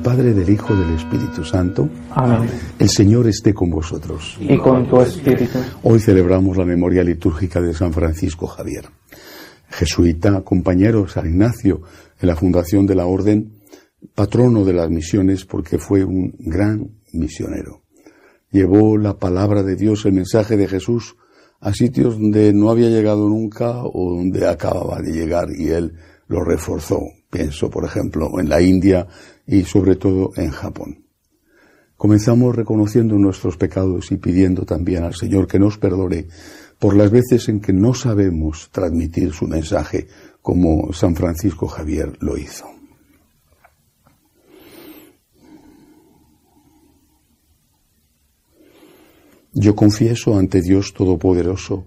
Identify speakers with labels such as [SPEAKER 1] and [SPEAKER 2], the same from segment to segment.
[SPEAKER 1] Del Padre, del Hijo, del Espíritu Santo.
[SPEAKER 2] Amén.
[SPEAKER 1] El Señor esté con vosotros.
[SPEAKER 2] Y con tu espíritu.
[SPEAKER 1] Hoy celebramos la memoria litúrgica de San Francisco Javier, jesuita, compañero San Ignacio en la fundación de la Orden, patrono de las misiones porque fue un gran misionero. Llevó la palabra de Dios, el mensaje de Jesús, a sitios donde no había llegado nunca o donde acababa de llegar y él lo reforzó. Pienso, por ejemplo, en la India y sobre todo en Japón. Comenzamos reconociendo nuestros pecados y pidiendo también al Señor que nos perdone por las veces en que no sabemos transmitir su mensaje como San Francisco Javier lo hizo. Yo confieso ante Dios Todopoderoso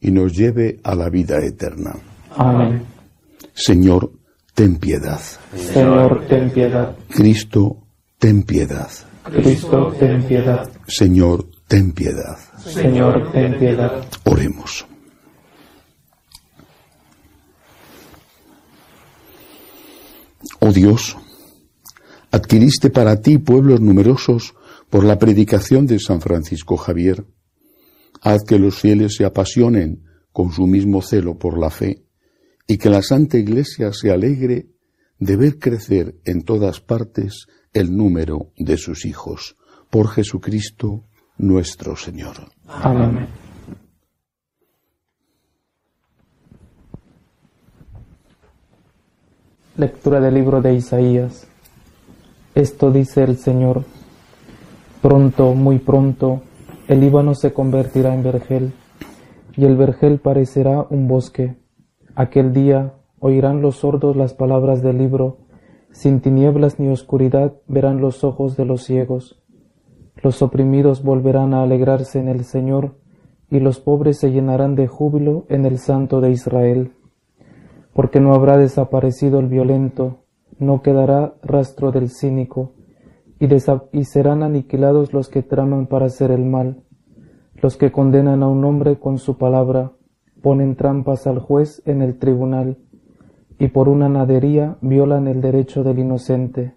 [SPEAKER 1] y nos lleve a la vida eterna.
[SPEAKER 2] Amén.
[SPEAKER 1] Señor, ten piedad.
[SPEAKER 2] Señor, ten piedad.
[SPEAKER 1] Cristo, ten piedad.
[SPEAKER 2] Cristo, ten piedad.
[SPEAKER 1] Señor, ten piedad.
[SPEAKER 2] Señor, ten piedad.
[SPEAKER 1] Oremos. Oh Dios, adquiriste para ti pueblos numerosos por la predicación de San Francisco Javier. Haz que los fieles se apasionen con su mismo celo por la fe y que la Santa Iglesia se alegre de ver crecer en todas partes el número de sus hijos. Por Jesucristo nuestro Señor.
[SPEAKER 2] Amén. Lectura del libro de Isaías. Esto dice el Señor. Pronto, muy pronto, el Líbano se convertirá en vergel, y el vergel parecerá un bosque. Aquel día oirán los sordos las palabras del libro, sin tinieblas ni oscuridad verán los ojos de los ciegos. Los oprimidos volverán a alegrarse en el Señor, y los pobres se llenarán de júbilo en el Santo de Israel. Porque no habrá desaparecido el violento, no quedará rastro del cínico, y, serán aniquilados los que traman para hacer el mal, los que condenan a un hombre con su palabra, ponen trampas al juez en el tribunal, y por una nadería violan el derecho del inocente.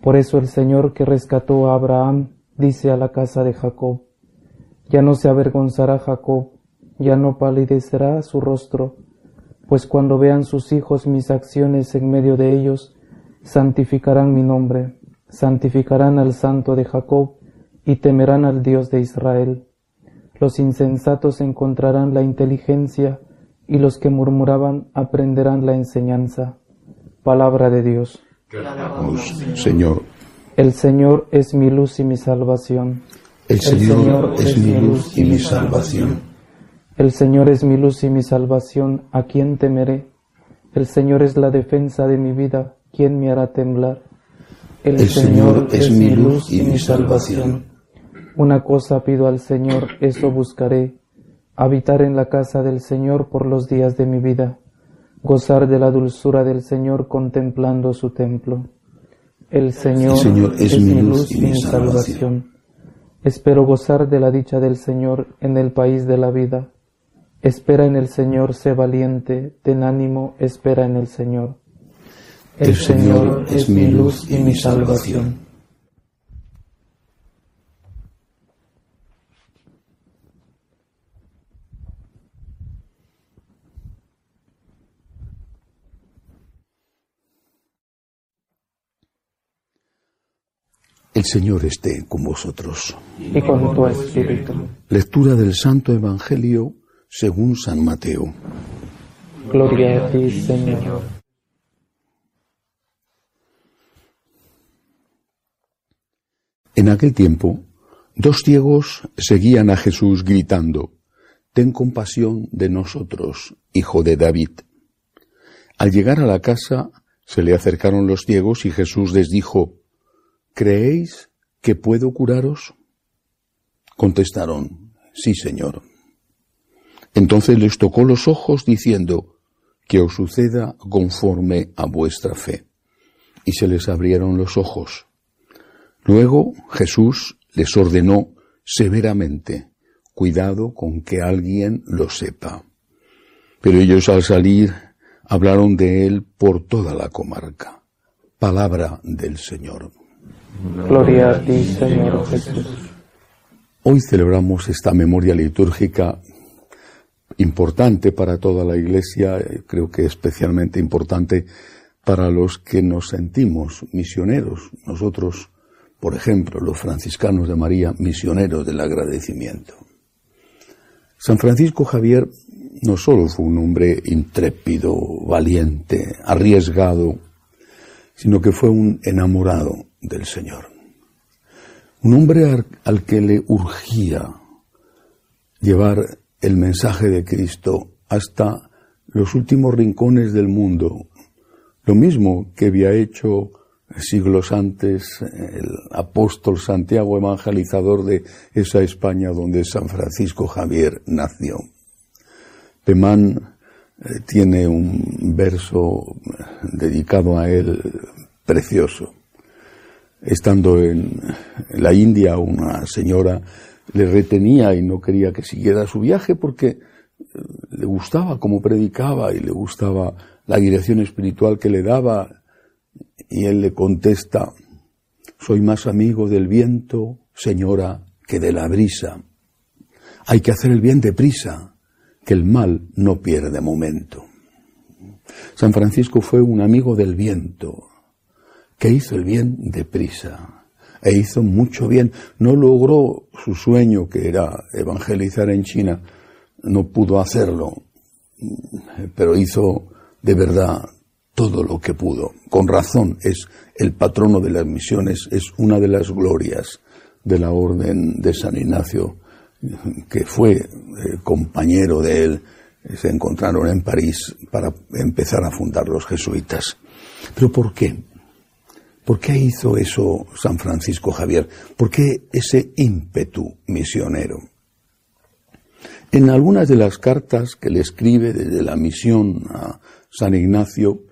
[SPEAKER 2] Por eso el Señor que rescató a Abraham dice a la casa de Jacob, ya no se avergonzará Jacob, ya no palidecerá su rostro, pues cuando vean sus hijos mis acciones en medio de ellos, santificarán mi nombre, santificarán al santo de Jacob y temerán al Dios de Israel. Los insensatos encontrarán la inteligencia y los que murmuraban aprenderán la enseñanza. Palabra de Dios.
[SPEAKER 1] Señor.
[SPEAKER 2] El Señor es mi luz y mi salvación.
[SPEAKER 1] El Señor, es mi luz y mi salvación.
[SPEAKER 2] El Señor es mi luz y mi salvación, ¿a quién temeré? El Señor es la defensa de mi vida, ¿quién me hará temblar?
[SPEAKER 1] El, Señor es mi luz y mi salvación.
[SPEAKER 2] Una cosa pido al Señor, eso buscaré, habitar en la casa del Señor por los días de mi vida, gozar de la dulzura del Señor contemplando su templo. El Señor,
[SPEAKER 1] es, mi luz y mi salvación.
[SPEAKER 2] Espero gozar de la dicha del Señor en el país de la vida. Espera en el Señor, sé valiente, ten ánimo, espera en el Señor.
[SPEAKER 1] El, Señor es mi luz y mi salvación. El Señor esté con vosotros.
[SPEAKER 2] Y con tu espíritu.
[SPEAKER 1] Lectura del Santo Evangelio según San Mateo.
[SPEAKER 2] Gloria a ti, Señor.
[SPEAKER 1] En aquel tiempo, dos ciegos seguían a Jesús gritando, Ten compasión de nosotros, hijo de David. Al llegar a la casa, se le acercaron los ciegos y Jesús les dijo, ¿Creéis que puedo curaros? Contestaron, sí, Señor. Entonces les tocó los ojos diciendo, que os suceda conforme a vuestra fe. Y se les abrieron los ojos. Luego Jesús les ordenó severamente, cuidado con que alguien lo sepa. Pero ellos al salir hablaron de él por toda la comarca. Palabra del Señor.
[SPEAKER 2] Gloria a ti, Señor Jesús.
[SPEAKER 1] Hoy celebramos esta memoria litúrgica importante para toda la Iglesia, creo que especialmente importante para los que nos sentimos misioneros. Nosotros, por ejemplo, los franciscanos de María, misioneros del agradecimiento. San Francisco Javier no solo fue un hombre intrépido, valiente, arriesgado, sino que fue un enamorado del Señor. Un hombre al que le urgía llevar el mensaje de Cristo hasta los últimos rincones del mundo. Lo mismo que había hecho siglos antes el apóstol Santiago evangelizador de esa España donde San Francisco Javier nació. Pemán eh, tiene un verso dedicado a él precioso. Estando en la India, una señora le retenía y no quería que siguiera su viaje porque eh, le gustaba cómo predicaba y le gustaba la dirección espiritual que le daba. Y él le contesta, soy más amigo del viento, señora, que de la brisa. Hay que hacer el bien deprisa, que el mal no pierde momento. San Francisco fue un amigo del viento, que hizo el bien deprisa e hizo mucho bien. No logró su sueño, que era evangelizar en China, no pudo hacerlo, pero hizo de verdad todo lo que pudo. Con razón es el patrono de las misiones, es una de las glorias de la orden de San Ignacio, que fue eh, compañero de él, se encontraron en París para empezar a fundar los jesuitas. ¿Pero por qué? ¿Por qué hizo eso San Francisco Javier? ¿Por qué ese ímpetu misionero? En algunas de las cartas que le escribe desde la misión a San Ignacio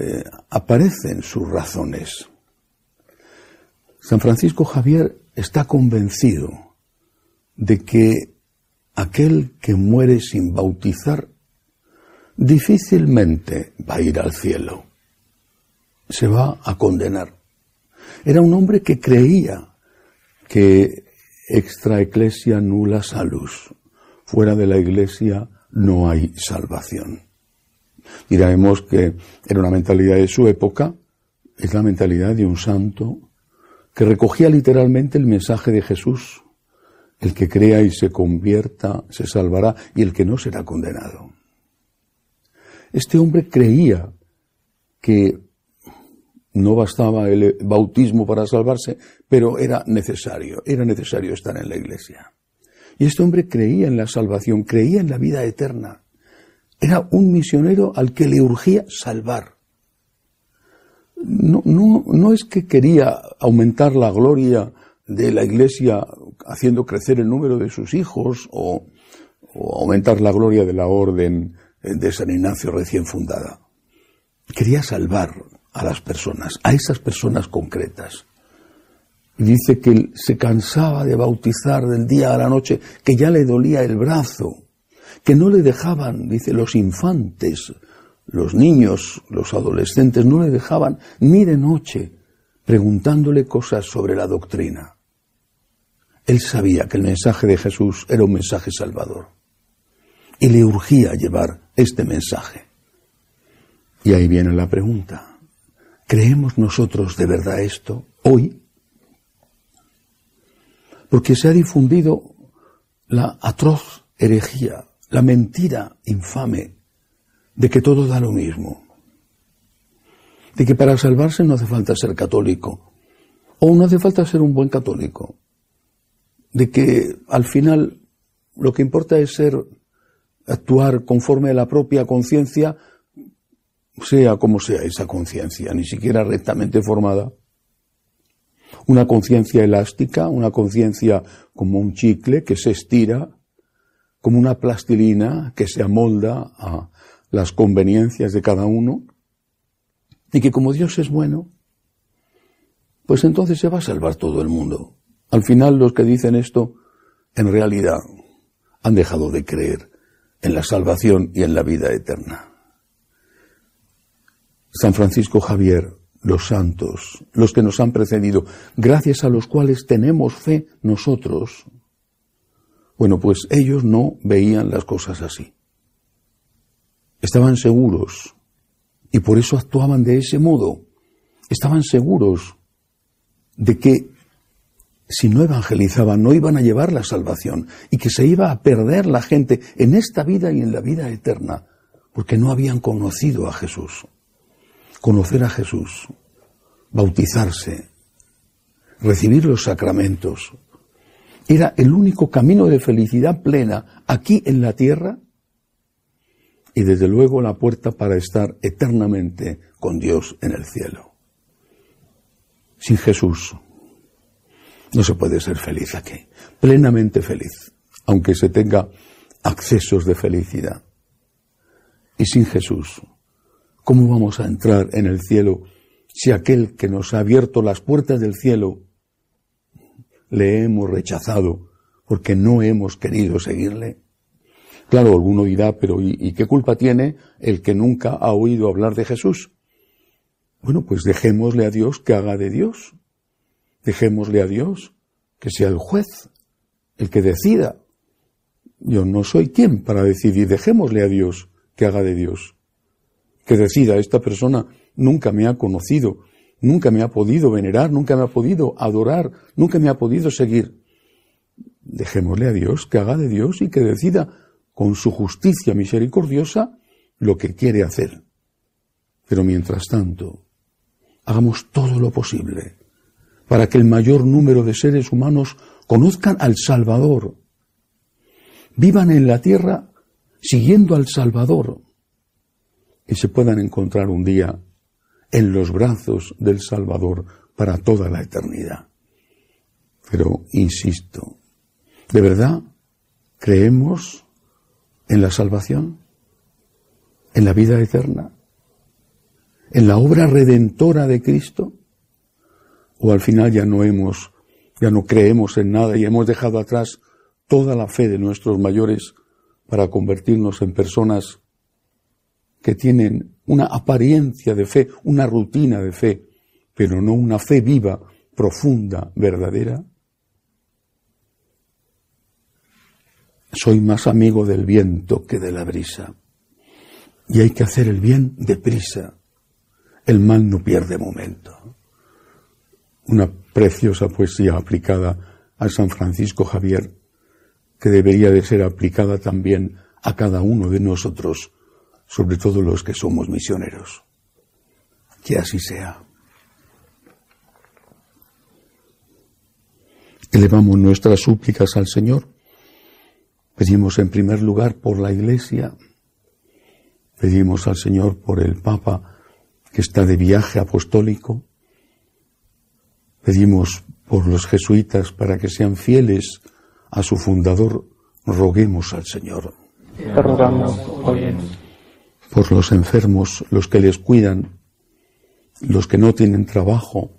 [SPEAKER 1] eh, aparecen sus razones. San Francisco Javier está convencido de que aquel que muere sin bautizar difícilmente va a ir al cielo se va a condenar. Era un hombre que creía que extra ecclesia nula salus, fuera de la iglesia no hay salvación. Diremos que era una mentalidad de su época, es la mentalidad de un santo que recogía literalmente el mensaje de Jesús. El que crea y se convierta se salvará y el que no será condenado. Este hombre creía que no bastaba el bautismo para salvarse, pero era necesario, era necesario estar en la iglesia. Y este hombre creía en la salvación, creía en la vida eterna. Era un misionero al que le urgía salvar. No, no, no es que quería aumentar la gloria de la iglesia haciendo crecer el número de sus hijos o, o aumentar la gloria de la orden de San Ignacio recién fundada. Quería salvar, a las personas, a esas personas concretas. Dice que se cansaba de bautizar del día a la noche, que ya le dolía el brazo, que no le dejaban, dice, los infantes, los niños, los adolescentes, no le dejaban ni de noche preguntándole cosas sobre la doctrina. Él sabía que el mensaje de Jesús era un mensaje salvador y le urgía llevar este mensaje. Y ahí viene la pregunta. ¿Creemos nosotros de verdad esto hoy? porque se ha difundido la atroz herejía, la mentira infame de que todo da lo mismo, de que para salvarse no hace falta ser católico, o no hace falta ser un buen católico, de que al final lo que importa es ser, actuar conforme a la propia conciencia, sea como sea esa conciencia, ni siquiera rectamente formada. Una conciencia elástica, una conciencia como un chicle que se estira, como una plastilina que se amolda a las conveniencias de cada uno, y que como Dios es bueno, pues entonces se va a salvar todo el mundo. Al final los que dicen esto, en realidad, han dejado de creer en la salvación y en la vida eterna. San Francisco Javier, los santos, los que nos han precedido, gracias a los cuales tenemos fe nosotros, bueno, pues ellos no veían las cosas así. Estaban seguros y por eso actuaban de ese modo. Estaban seguros de que si no evangelizaban no iban a llevar la salvación y que se iba a perder la gente en esta vida y en la vida eterna, porque no habían conocido a Jesús. Conocer a Jesús, bautizarse, recibir los sacramentos, era el único camino de felicidad plena aquí en la tierra y desde luego la puerta para estar eternamente con Dios en el cielo. Sin Jesús no se puede ser feliz aquí, plenamente feliz, aunque se tenga accesos de felicidad. Y sin Jesús, ¿cómo vamos a entrar en el cielo si aquel que nos ha abierto las puertas del cielo le hemos rechazado porque no hemos querido seguirle? Claro, alguno dirá, pero ¿y, qué culpa tiene el que nunca ha oído hablar de Jesús? Bueno, pues dejémosle a Dios que haga de Dios. Dejémosle a Dios que sea el juez, el que decida. Yo no soy quien para decidir. Dejémosle a Dios que haga de Dios. Que decida, esta persona nunca me ha conocido, nunca me ha podido venerar, nunca me ha podido adorar, nunca me ha podido seguir. Dejémosle a Dios que haga de Dios y que decida con su justicia misericordiosa lo que quiere hacer. Pero mientras tanto, hagamos todo lo posible para que el mayor número de seres humanos conozcan al Salvador, vivan en la tierra siguiendo al Salvador y se puedan encontrar un día en los brazos del Salvador para toda la eternidad. Pero, insisto, ¿de verdad creemos en la salvación? ¿En la vida eterna? ¿En la obra redentora de Cristo? ¿O al final ya no hemos, ya no creemos en nada y hemos dejado atrás toda la fe de nuestros mayores para convertirnos en personas que tienen una apariencia de fe, una rutina de fe, pero no una fe viva, profunda, verdadera? Soy más amigo del viento que de la brisa. Y hay que hacer el bien deprisa. El mal no pierde momento. Una preciosa poesía aplicada a San Francisco Javier, que debería de ser aplicada también a cada uno de nosotros sobre todo los que somos misioneros. Que así sea. Elevamos nuestras súplicas al Señor. Pedimos en primer lugar por la Iglesia. Pedimos al Señor por el Papa que está de viaje apostólico. Pedimos por los jesuitas para que sean fieles a su fundador. Roguemos al Señor.
[SPEAKER 2] Te rogamos,
[SPEAKER 1] por los enfermos, los que les cuidan, los que no tienen trabajo,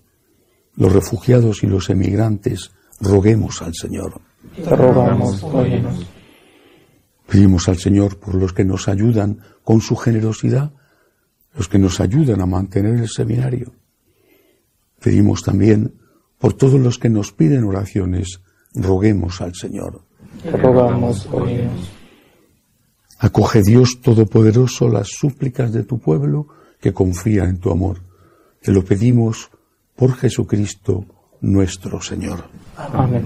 [SPEAKER 1] los refugiados y los emigrantes, roguemos al Señor.
[SPEAKER 2] Te rogamos,
[SPEAKER 1] Pedimos al Señor por los que nos ayudan con su generosidad, los que nos ayudan a mantener el seminario. Pedimos también por todos los que nos piden oraciones, roguemos al Señor.
[SPEAKER 2] Te rogamos,
[SPEAKER 1] Acoge Dios Todopoderoso las súplicas de tu pueblo que confía en tu amor. Te lo pedimos por Jesucristo nuestro Señor.
[SPEAKER 2] Amén.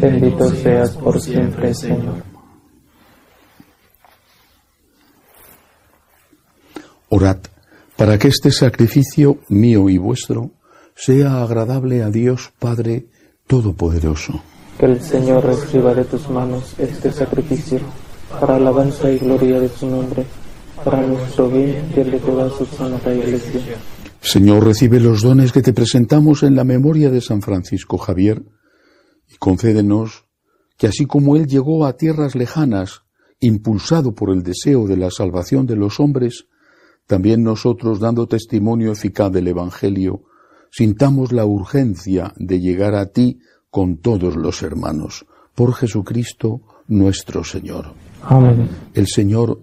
[SPEAKER 2] Bendito seas por siempre, Señor.
[SPEAKER 1] Orad para que este sacrificio mío y vuestro sea agradable a Dios Padre Todopoderoso.
[SPEAKER 2] Que el Señor reciba de tus manos este sacrificio para alabanza y gloria de su nombre para nuestro bien y el de toda su santa iglesia.
[SPEAKER 1] Señor, recibe los dones que te presentamos en la memoria de San Francisco Javier y concédenos que así como él llegó a tierras lejanas, impulsado por el deseo de la salvación de los hombres, también nosotros, dando testimonio eficaz del Evangelio, sintamos la urgencia de llegar a ti con todos los hermanos, por Jesucristo nuestro Señor.
[SPEAKER 2] Amén.
[SPEAKER 1] El Señor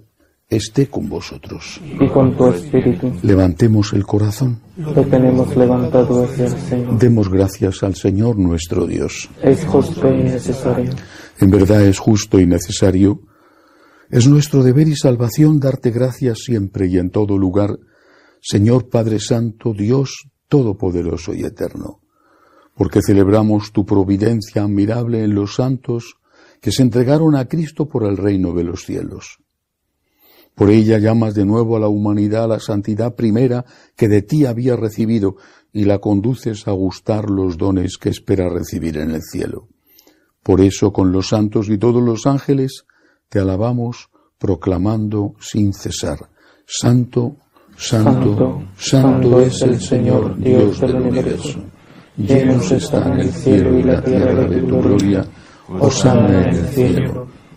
[SPEAKER 1] esté con vosotros.
[SPEAKER 2] Y con tu espíritu.
[SPEAKER 1] Levantemos el corazón.
[SPEAKER 2] Lo tenemos levantado hacia el Señor.
[SPEAKER 1] Demos gracias al Señor nuestro Dios.
[SPEAKER 2] Es justo y necesario.
[SPEAKER 1] En verdad es justo y necesario. Es nuestro deber y salvación darte gracias siempre y en todo lugar, Señor Padre Santo, Dios Todopoderoso y Eterno, porque celebramos tu providencia admirable en los santos que se entregaron a Cristo por el reino de los cielos por ella llamas de nuevo a la humanidad a la santidad primera que de ti había recibido y la conduces a gustar los dones que espera recibir en el cielo. Por eso con los santos y todos los ángeles te alabamos proclamando sin cesar. Santo, santo, santo, es el Señor Dios del universo. Llenos están el cielo y la tierra de tu gloria. Osana en el cielo.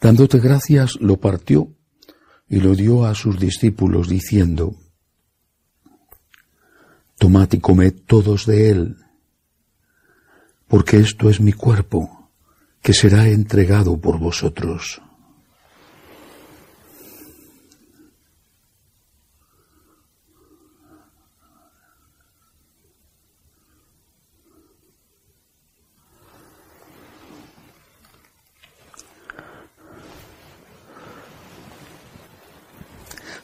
[SPEAKER 1] Dándote gracias, lo partió y lo dio a sus discípulos diciendo, Tomad y comed todos de él, porque esto es mi cuerpo, que será entregado por vosotros.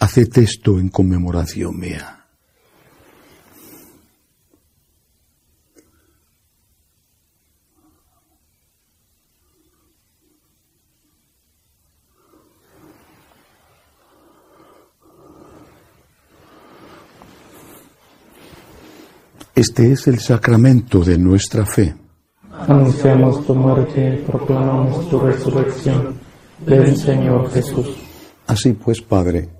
[SPEAKER 1] Haced esto en conmemoración mía. Este es el sacramento de nuestra fe.
[SPEAKER 2] Anunciamos tu muerte proclamamos tu resurrección. Ven, Señor Jesús.
[SPEAKER 1] Así pues, Padre,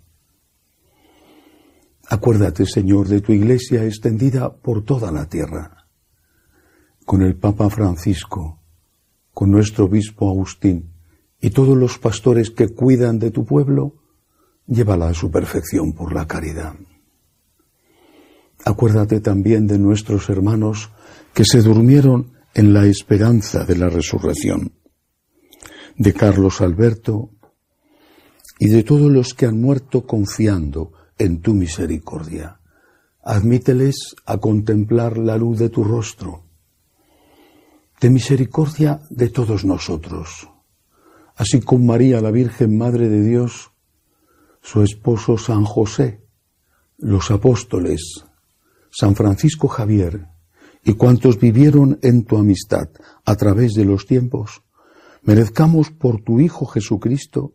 [SPEAKER 1] Acuérdate, Señor, de tu iglesia extendida por toda la tierra, con el Papa Francisco, con nuestro obispo Agustín y todos los pastores que cuidan de tu pueblo, llévala a su perfección por la caridad. Acuérdate también de nuestros hermanos que se durmieron en la esperanza de la resurrección, de Carlos Alberto y de todos los que han muerto confiando en tu misericordia. Admíteles a contemplar la luz de tu rostro, de misericordia de todos nosotros, así como María, la Virgen Madre de Dios, su esposo San José, los apóstoles, San Francisco Javier y cuantos vivieron en tu amistad a través de los tiempos, merezcamos por tu Hijo Jesucristo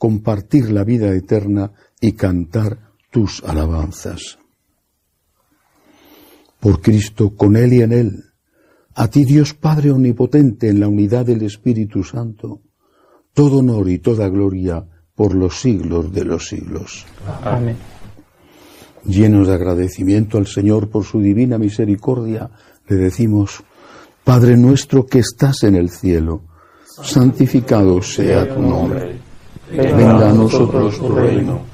[SPEAKER 1] compartir la vida eterna y cantar tus alabanzas. Por Cristo, con Él y en Él, a ti Dios Padre Omnipotente en la unidad del Espíritu Santo, todo honor y toda gloria por los siglos de los siglos. Amén. Llenos de agradecimiento al Señor por su divina misericordia, le decimos, Padre nuestro que estás en el cielo, santificado sea tu nombre, venga a nosotros tu reino,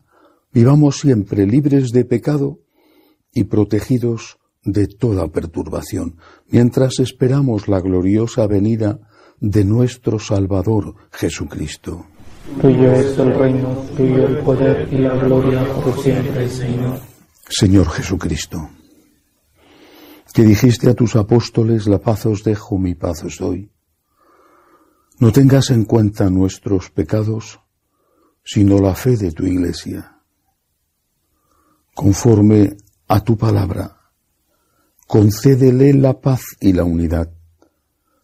[SPEAKER 1] vivamos siempre libres de pecado y protegidos de toda perturbación, mientras esperamos la gloriosa venida de nuestro Salvador Jesucristo.
[SPEAKER 2] Tuyo es el reino, tuyo el poder y la gloria por siempre, Señor.
[SPEAKER 1] Señor Jesucristo, que dijiste a tus apóstoles, la paz os dejo, mi paz os doy. No tengas en cuenta nuestros pecados, sino la fe de tu iglesia. Conforme a tu palabra, concédele la paz y la unidad,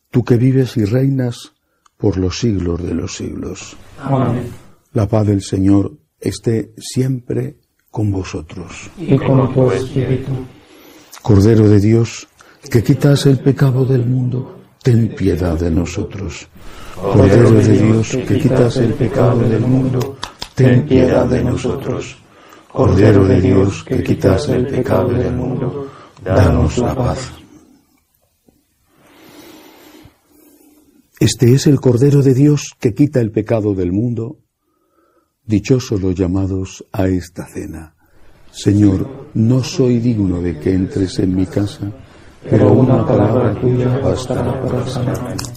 [SPEAKER 1] tú que vives y reinas por los siglos de los siglos. Amén. La paz del Señor esté siempre con vosotros.
[SPEAKER 2] Y con tu espíritu.
[SPEAKER 1] Cordero de Dios, que quitas el pecado del mundo, ten piedad de nosotros. Cordero de Dios, que quitas el pecado del mundo, ten piedad de nosotros. Cordero de Dios, que quitas el pecado del mundo, danos la paz. Este es el Cordero de Dios que quita el pecado del mundo. Dichosos los llamados a esta cena. Señor, no soy digno de que entres en mi casa, pero una palabra tuya bastará para sanarme.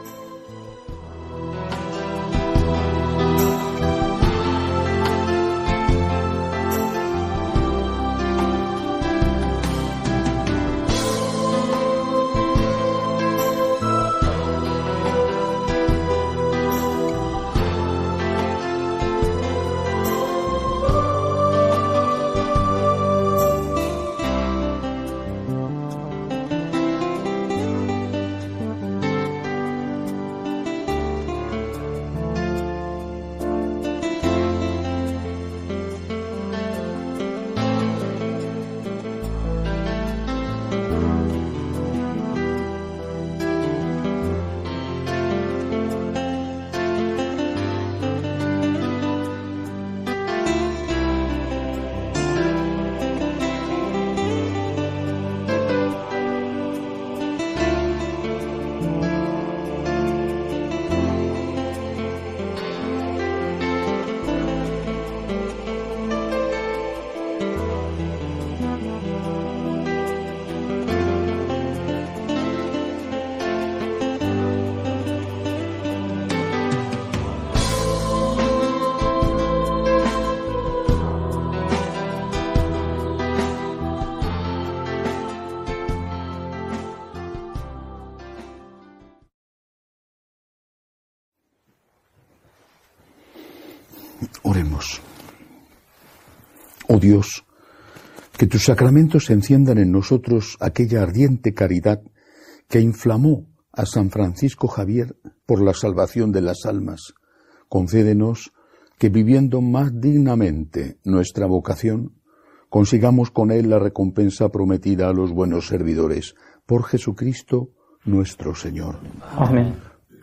[SPEAKER 1] Dios, que tus sacramentos enciendan en nosotros aquella ardiente caridad que inflamó a San Francisco Javier por la salvación de las almas. Concédenos que viviendo más dignamente nuestra vocación, consigamos con él la recompensa prometida a los buenos servidores. Por Jesucristo nuestro Señor.
[SPEAKER 2] Amén.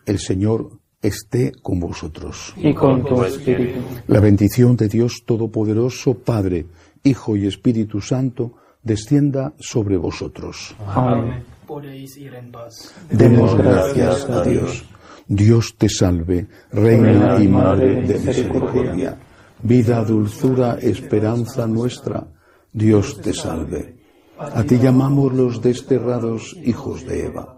[SPEAKER 1] El Señor esté con vosotros.
[SPEAKER 2] Y con tu espíritu.
[SPEAKER 1] La bendición de Dios Todopoderoso, Padre, Hijo y Espíritu Santo, descienda sobre vosotros.
[SPEAKER 2] Amén.
[SPEAKER 3] Podéis ir en paz.
[SPEAKER 1] Demos gracias a Dios. Dios te salve, Reina y Madre de misericordia, vida, dulzura, esperanza nuestra. Dios te salve. A ti llamamos los desterrados hijos de Eva.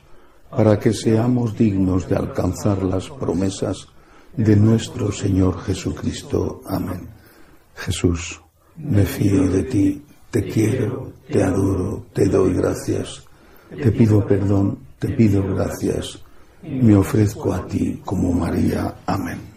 [SPEAKER 1] para que seamos dignos de alcanzar las promesas de nuestro Señor Jesucristo. Amén. Jesús, me fío de ti, te quiero, te adoro, te doy gracias, te pido perdón, te pido gracias, me ofrezco a ti como María. Amén.